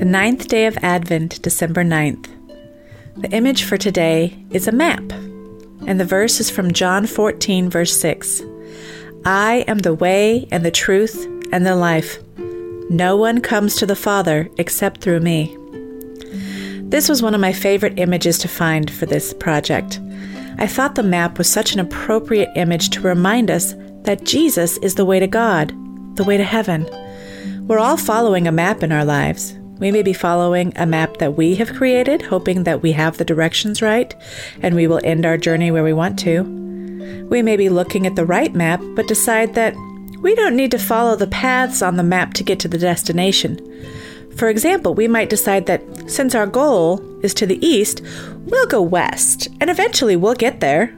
The ninth day of Advent, December 9th. The image for today is a map, and the verse is from John 14, verse 6. I am the way and the truth and the life. No one comes to the Father except through me. This was one of my favorite images to find for this project. I thought the map was such an appropriate image to remind us that Jesus is the way to God, the way to heaven. We're all following a map in our lives. We may be following a map that we have created, hoping that we have the directions right and we will end our journey where we want to. We may be looking at the right map, but decide that we don't need to follow the paths on the map to get to the destination. For example, we might decide that since our goal is to the east, we'll go west, and eventually we'll get there.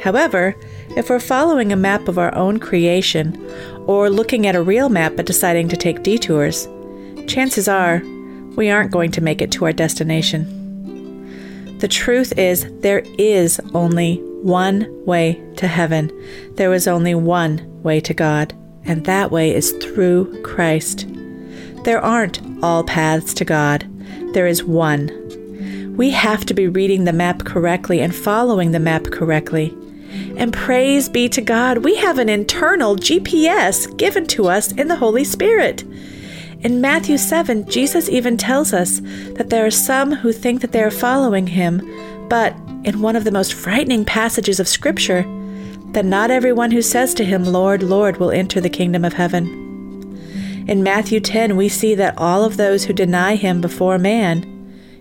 However, if we're following a map of our own creation, or looking at a real map but deciding to take detours, chances are we aren't going to make it to our destination. The truth is, there is only one way to heaven. There is only one way to God, and that way is through Christ. There aren't all paths to God, there is one. We have to be reading the map correctly and following the map correctly. And praise be to God, we have an internal GPS given to us in the Holy Spirit. In Matthew 7, Jesus even tells us that there are some who think that they are following him, but in one of the most frightening passages of Scripture, that not everyone who says to him, Lord, Lord, will enter the kingdom of heaven. In Matthew 10, we see that all of those who deny him before man,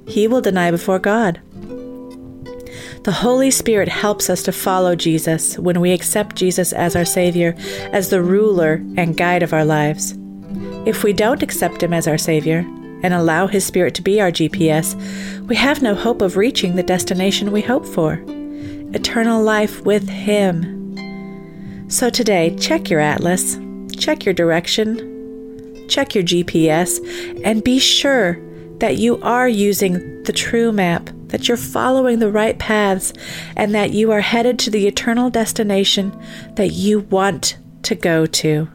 he will deny before God. The Holy Spirit helps us to follow Jesus when we accept Jesus as our Savior, as the ruler and guide of our lives. If we don't accept Him as our Savior and allow His Spirit to be our GPS, we have no hope of reaching the destination we hope for eternal life with Him. So today, check your atlas, check your direction, check your GPS, and be sure that you are using the true map, that you're following the right paths, and that you are headed to the eternal destination that you want to go to.